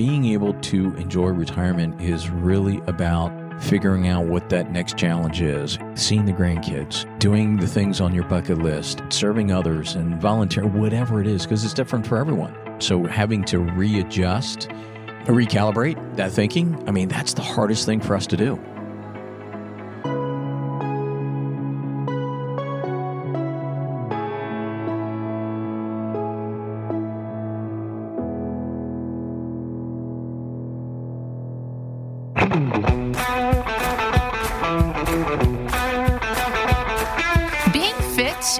being able to enjoy retirement is really about figuring out what that next challenge is, seeing the grandkids, doing the things on your bucket list, serving others, and volunteering, whatever it is, because it's different for everyone. So having to readjust, recalibrate that thinking, I mean, that's the hardest thing for us to do.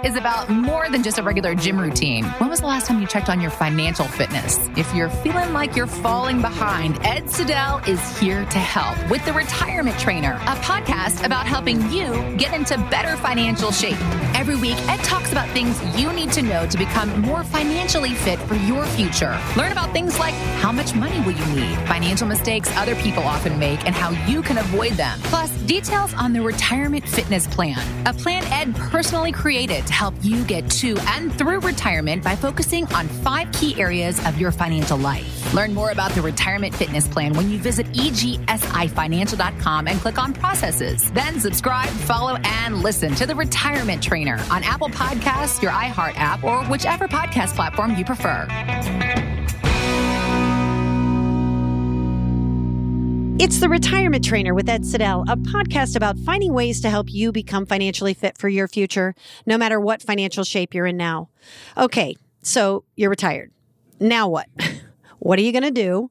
Is about more than just a regular gym routine. When was the last time you checked on your financial fitness? If you're feeling like you're falling behind, Ed Siddell is here to help with The Retirement Trainer, a podcast about helping you get into better financial shape. Every week, Ed talks about things you need to know to become more financially fit for your future. Learn about things like how much money will you need, financial mistakes other people often make, and how you can avoid them. Plus, details on the Retirement Fitness Plan, a plan Ed personally created to help you get to and through retirement by focusing on five key areas of your financial life. Learn more about the Retirement Fitness Plan when you visit egsifinancial.com and click on processes. Then subscribe, follow, and listen to the Retirement Trainer on Apple Podcasts, your iHeart app, or whichever podcast platform you prefer. It's the Retirement Trainer with Ed Siddell, a podcast about finding ways to help you become financially fit for your future, no matter what financial shape you're in now. Okay, so you're retired. Now what? What are you going to do?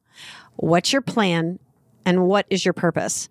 What's your plan? And what is your purpose?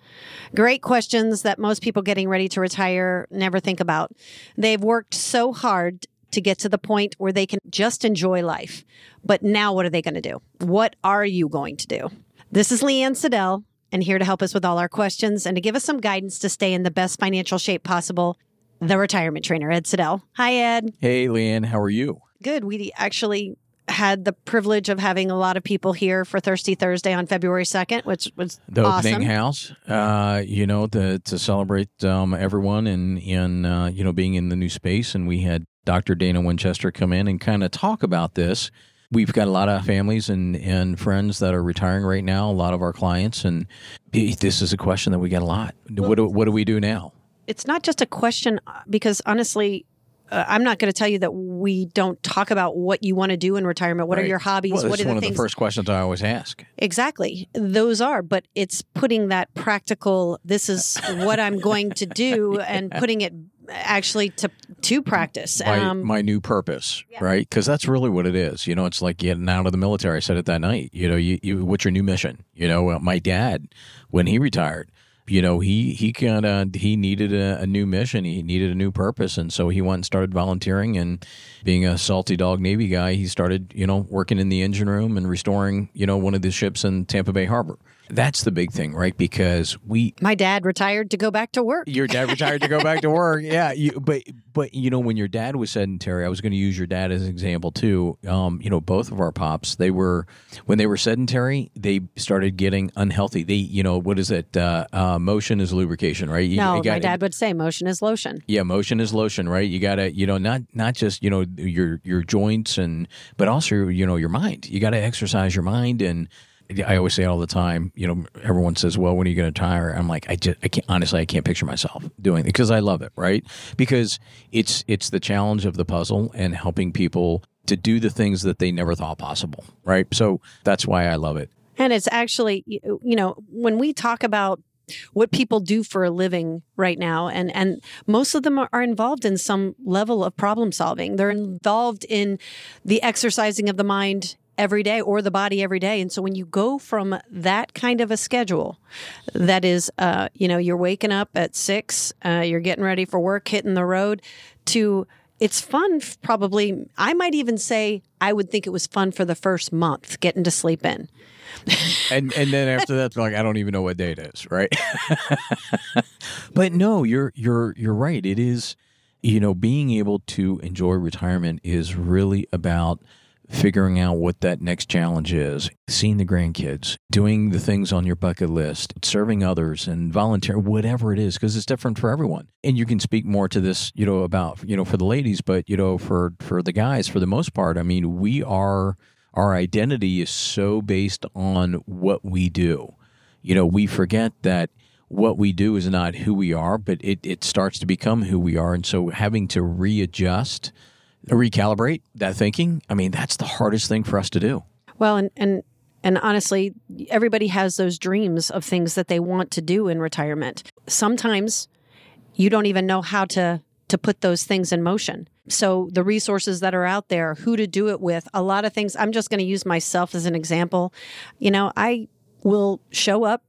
Great questions that most people getting ready to retire never think about. They've worked so hard to get to the point where they can just enjoy life. But now what are they going to do? What are you going to do? This is Leanne Siddell, and here to help us with all our questions and to give us some guidance to stay in the best financial shape possible, the retirement trainer, Ed Siddell. Hi, Ed. Hey, Leanne, how are you? Good. We actually had the privilege of having a lot of people here for Thirsty Thursday on February 2nd, which was the awesome. opening house uh, you know to, to celebrate um, everyone and in uh, you know being in the new space. And we had dr dana winchester come in and kind of talk about this. We've got a lot of families and, and friends that are retiring right now a lot of our clients. And this is a question that we get a lot. What, do, what do we do now? It's not just a question uh, because honestly, uh, I'm not going to tell you that we don't talk about what you want to do in retirement. What are your hobbies? well, what are the one of things? the first questions i always ask Exactly. Those are, but it's putting that practical, this is what I'm going to do and putting it actually to to practice. my, my new purpose, right? Because that's really what it is. You know, it's like getting out of the military. I said it that night. You know, you, you what's your new mission? You know, uh, my dad, when he retired, you know, he he kind of uh, he needed a, a new mission. He needed a new purpose, and so he went and started volunteering. And being a salty dog Navy guy, he started you know working in the engine room and restoring you know one of the ships in Tampa Bay Harbor. That's the big thing, right? Because we my dad retired to go back to work. your dad retired to go back to work. Yeah, you, but but you know when your dad was sedentary, I was going to use your dad as an example too. Um, you know, both of our pops, they were when they were sedentary, they started getting unhealthy. They, you know, what is it? Uh, uh, motion is lubrication, right? You, No, you my gotta- dad would say motion is lotion. yeah, motion is lotion, right? You gotta, you know, not not just you know your your joints and, but also you know your mind. You got to exercise your mind, and I always say all the time. You know, everyone says, "Well, when are you going to retire?" I'm like, I just, I can't honestly, I can't picture myself doing it because I love it, right? Because it's it's the challenge of the puzzle and helping people to do the things that they never thought possible, right? So that's why I love it. And it's actually, you know, when we talk about what people do for a living right now, and and most of them are involved in some level of problem solving. They're involved in the exercising of the mind every day or the body every day. And so when you go from that kind of a schedule, that is, uh, you know, you're waking up at six, uh, you're getting ready for work, hitting the road, to it's fun. Probably, I might even say I would think it was fun for the first month getting to sleep in. and and then after that, like, I don't even know what day it is, right? but no, you're you're you're right. It is, you know, being able to enjoy retirement is really about figuring out what that next challenge is, seeing the grandkids, doing the things on your bucket list, serving others and volunteer, whatever it is, because it's different for everyone. And you can speak more to this, you know, about, you know, for the ladies, but, you know, for, for the guys, for the most part, I mean, we are, our identity is so based on what we do. You know, we forget that what we do is not who we are, but it, it starts to become who we are. And so having to readjust, recalibrate that thinking, I mean, that's the hardest thing for us to do. Well, and, and and honestly, everybody has those dreams of things that they want to do in retirement. Sometimes you don't even know how to to put those things in motion. So the resources that are out there, who to do it with, a lot of things. I'm just going to use myself as an example. You know, I will show up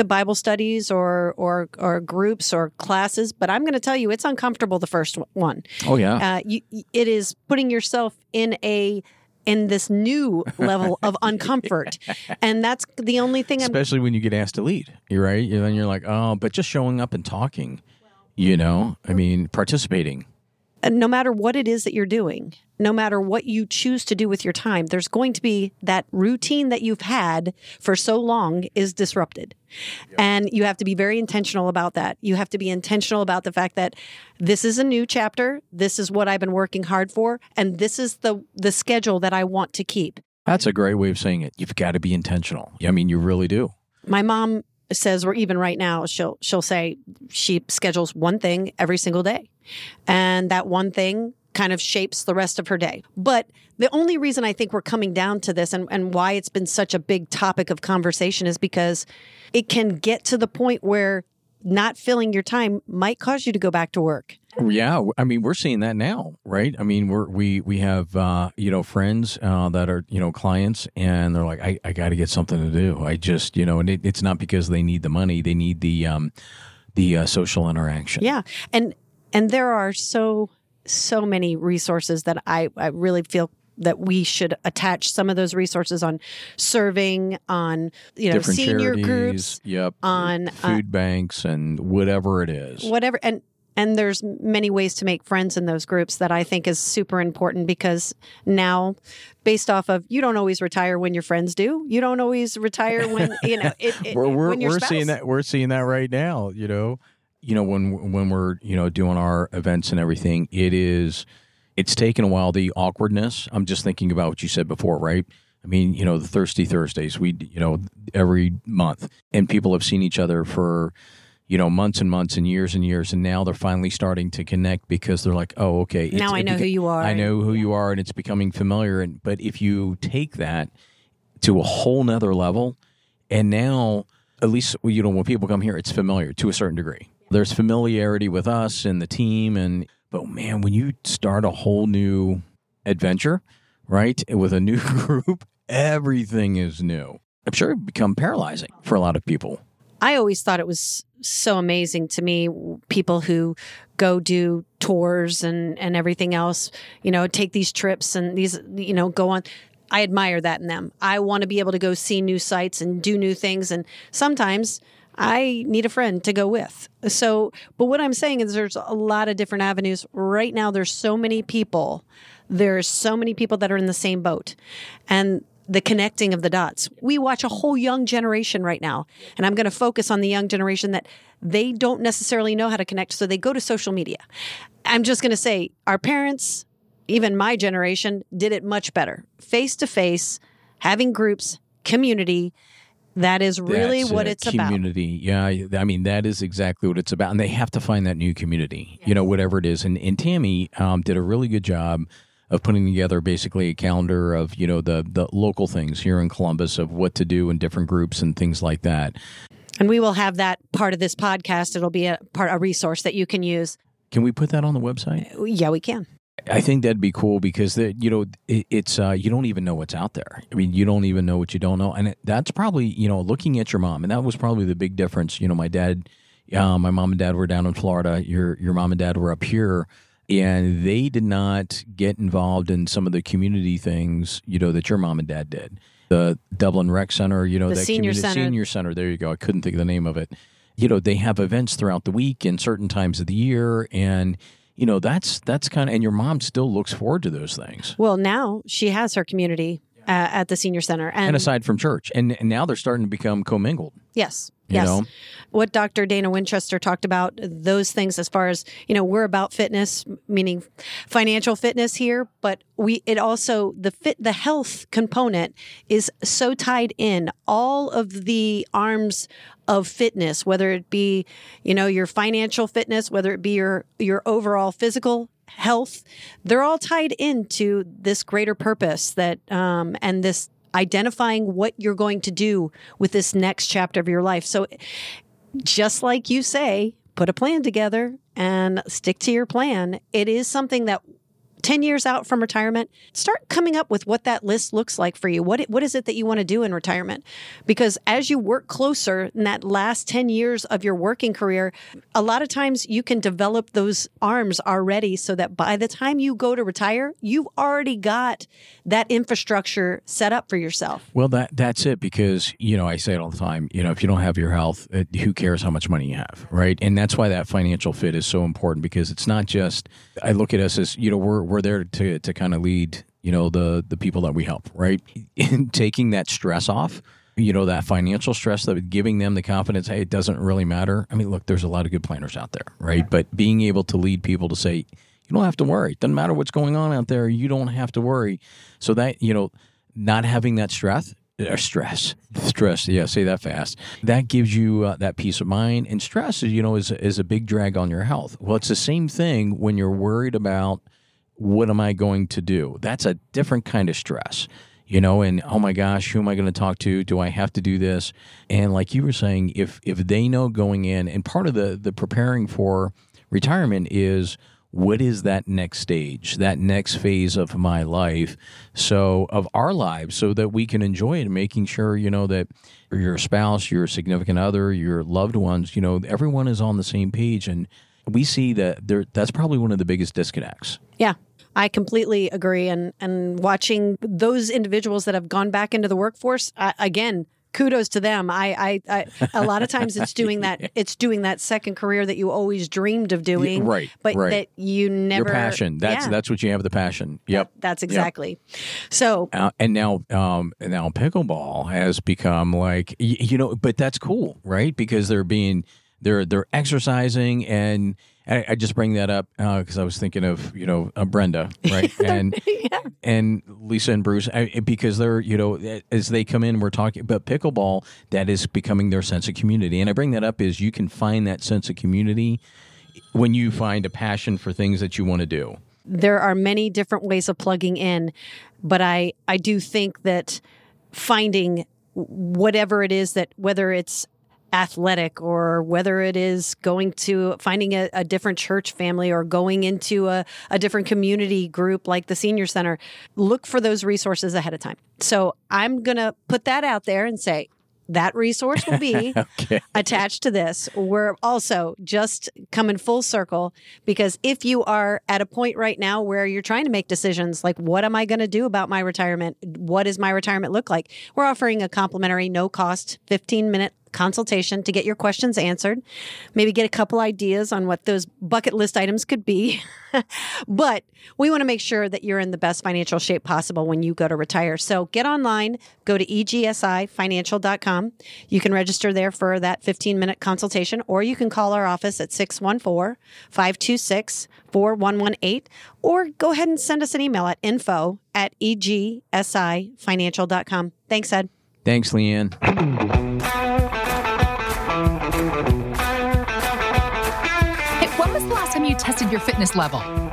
to Bible studies or or or groups or classes, but I'm going to tell you it's uncomfortable the first one. Oh yeah. Uh, you, it is putting yourself in a in this new level of uncomfort, and that's the only thing. Especially I'm, when you get asked to lead, you're right. And then you're like, oh, but just showing up and talking, you know, I mean, participating no matter what it is that you're doing, no matter what you choose to do with your time, there's going to be that routine that you've had for so long is disrupted. Yep. And you have to be very intentional about that. You have to be intentional about the fact that this is a new chapter. This is what I've been working hard for. And this is the, the schedule that I want to keep. That's a great way of saying it. You've got to be intentional. I mean, you really do. My mom says, or even right now, she'll she'll say she schedules one thing every single day, and that one thing kind of shapes the rest of her day. But the only reason I think we're coming down to this and, and why it's been such a big topic of conversation is because it can get to the point where not filling your time might cause you to go back to work. Yeah, I mean we're seeing that now, right? I mean we're we we have uh, you know friends uh, that are you know clients, and they're like, I, I got to get something to do. I just you know, and it, it's not because they need the money; they need the um, the uh, social interaction. Yeah, and and there are so so many resources that I I really feel that we should attach some of those resources on serving on you know Different senior groups yep on uh, food banks and whatever it is. Whatever and and there's many ways to make friends in those groups that I think is super important because now based off of you don't always retire when your friends do. You don't always retire when you know it, it, we're we're, we're seeing that we're seeing that right now you know you know when when we're you know doing our events and everything it is it's taken a while. The awkwardness i'm just thinking about what you said before right? I mean you know the thirsty thursdays we you know every month and people have seen each other for you know months and months and years and years and now they're finally starting to connect because they're like oh okay it's- now I know beca- who you are. I know who you are and it's becoming familiar and but if you take that to a whole nother level and now at least you know when people come here it's familiar to a certain degree there's familiarity with us and the team and but man when you start a whole new adventure right with a new group everything is new. I'm sure it become paralyzing for a lot of people. I always thought it was so amazing to me people who go do tours and and everything else you know take these trips and these you know go on. I admire that in them. I want to be able to go see new sites and do new things and sometimes I need a friend to go with. So, but what I'm saying is there's a lot of different avenues. Right now there's so many people. There's so many people that are in the same boat. And the connecting of the dots. We watch a whole young generation right now, and I'm going to focus on the young generation that they don't necessarily know how to connect, so they go to social media. I'm just going to say our parents, even my generation, did it much better. Face to face, having groups, community. That is really That's what it, it's about. community yeah i mean that is exactly what it's about and they have to find that new community you know whatever it is and, and tammy um, did a really good job of putting together basically a calendar of you know the the local things here in Columbus of what to do in different groups and things like that. And we will have that part of this podcast. It'll be a part a resource that you can use. Can we put that on the website? Yeah, we can. I think that'd be cool because the, you know it, it's uh, you don't even know what's out there. I mean, you don't even know what you don't know, and it, that's probably you know looking at your mom, and that was probably the big difference. You know, my dad, uh, my mom and dad were down in Florida. Your your mom and dad were up here and they did not get involved in some of the community things, you know, that your mom and dad did. The Dublin Rec Center, you know, The that senior community- center. senior center. There you go. I couldn't think of the name of it. You know, they have events throughout the week and certain times of the year, and you know that's that's kind of. And your mom still looks forward to those things. Well, now she has her community uh, at the senior center, and, And aside from church, and, and now they're starting to become commingled. yes, yes. know? What Dr. Dana Winchester talked about, those things as far as, you know, we're about fitness, meaning financial fitness here, but we it also the fit the health component is so tied in all of the arms of fitness, whether it be, you know, your financial fitness, whether it be your your overall physical health, they're all tied into this greater purpose that um, and this identifying what you're going to do with this next chapter of your life. So just like you say, put a plan together and stick to your plan. It is something that 10 years out from retirement, start coming up with what that list looks like for you. What, what is it that you want to do in retirement? Because as you work closer in that last 10 years of your working career, a lot of times you can develop those arms already so that by the time you go to retire, you've already got that infrastructure set up for yourself. Well, that that's it because you know I say it all the time. You know, if you don't have your health, who cares how much money you have, right? And that's why that financial fit is so important because it's not just. I look at us as you know we're we're there to to kind of lead you know the the people that we help, right? In taking that stress off. You know that financial stress that giving them the confidence. Hey, it doesn't really matter. I mean, look, there's a lot of good planners out there, right? But being able to lead people to say, you don't have to worry. It doesn't matter what's going on out there. You don't have to worry. So that you know, not having that stress, or stress, stress. Yeah, say that fast. That gives you uh, that peace of mind. And stress, you know, is is a big drag on your health. Well, it's the same thing when you're worried about what am I going to do. That's a different kind of stress. You know, and oh my gosh, who am I going to talk to? Do I have to do this? And like you were saying, if if they know going in, and part of the the preparing for retirement is what is that next stage, that next phase of my life, so of our lives, so that we can enjoy it, making sure you know that your spouse, your significant other, your loved ones, you know, everyone is on the same page, and we see that there. That's probably one of the biggest disconnects. Yeah. I completely agree. And, and watching those individuals that have gone back into the workforce, again, kudos to them. I, I, I, a lot of times it's doing that. It's doing that second career that you always dreamed of doing, right? But right. that you never. Your passion. That's yeah. that's what you have the passion. Yep. That, that's exactly. Yep. So. Uh, and now, um, now pickleball has become like you, you know, but that's cool, right? Because they're being they're they're exercising and I, I just bring that up because uh, I was thinking of you know uh, Brenda, right, and yeah. and Lisa and Bruce I, because they're you know as they come in, we're talking about pickleball that is becoming their sense of community, and I bring that up is you can find that sense of community when you find a passion for things that you want to do. There are many different ways of plugging in, but I I do think that finding whatever it is that whether it's athletic or whether it is going to finding a, a different church family or going into a, a different community group like the senior center, look for those resources ahead of time. So I'm going to put that out there and say, that resource will be okay. attached to this. We're also just coming full circle because if you are at a point right now where you're trying to make decisions like, what am I going to do about my retirement? What does my retirement look like? We're offering a complimentary, no cost, 15 minute consultation to get your questions answered, maybe get a couple ideas on what those bucket list items could be. but we want to make sure that you're in the best financial shape possible when you go to retire. So get online, go to egsifinancial.com. You can register there for that 15 minute consultation, or you can call our office at 614 526 4118, or go ahead and send us an email at info at egsifinancial.com. Thanks, Ed. Thanks, Leanne. Tested your fitness level,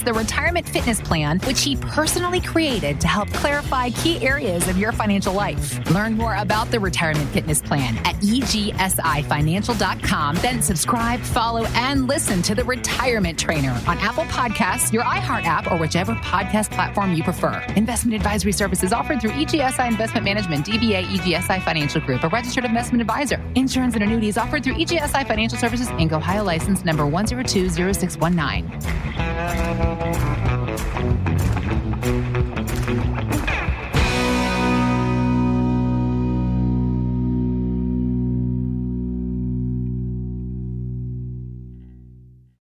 The Retirement Fitness Plan, which he personally created to help clarify key areas of your financial life. Learn more about the Retirement Fitness Plan at egsifinancial.com. Then subscribe, follow, and listen to the Retirement Trainer on Apple Podcasts, your iHeart app, or whichever podcast platform you prefer. Investment advisory services offered through EGSI Investment Management, DBA EGSI Financial Group, a registered investment advisor. Insurance and annuities offered through EGSI Financial Services, Inc., Ohio license number 1020619. Thank you.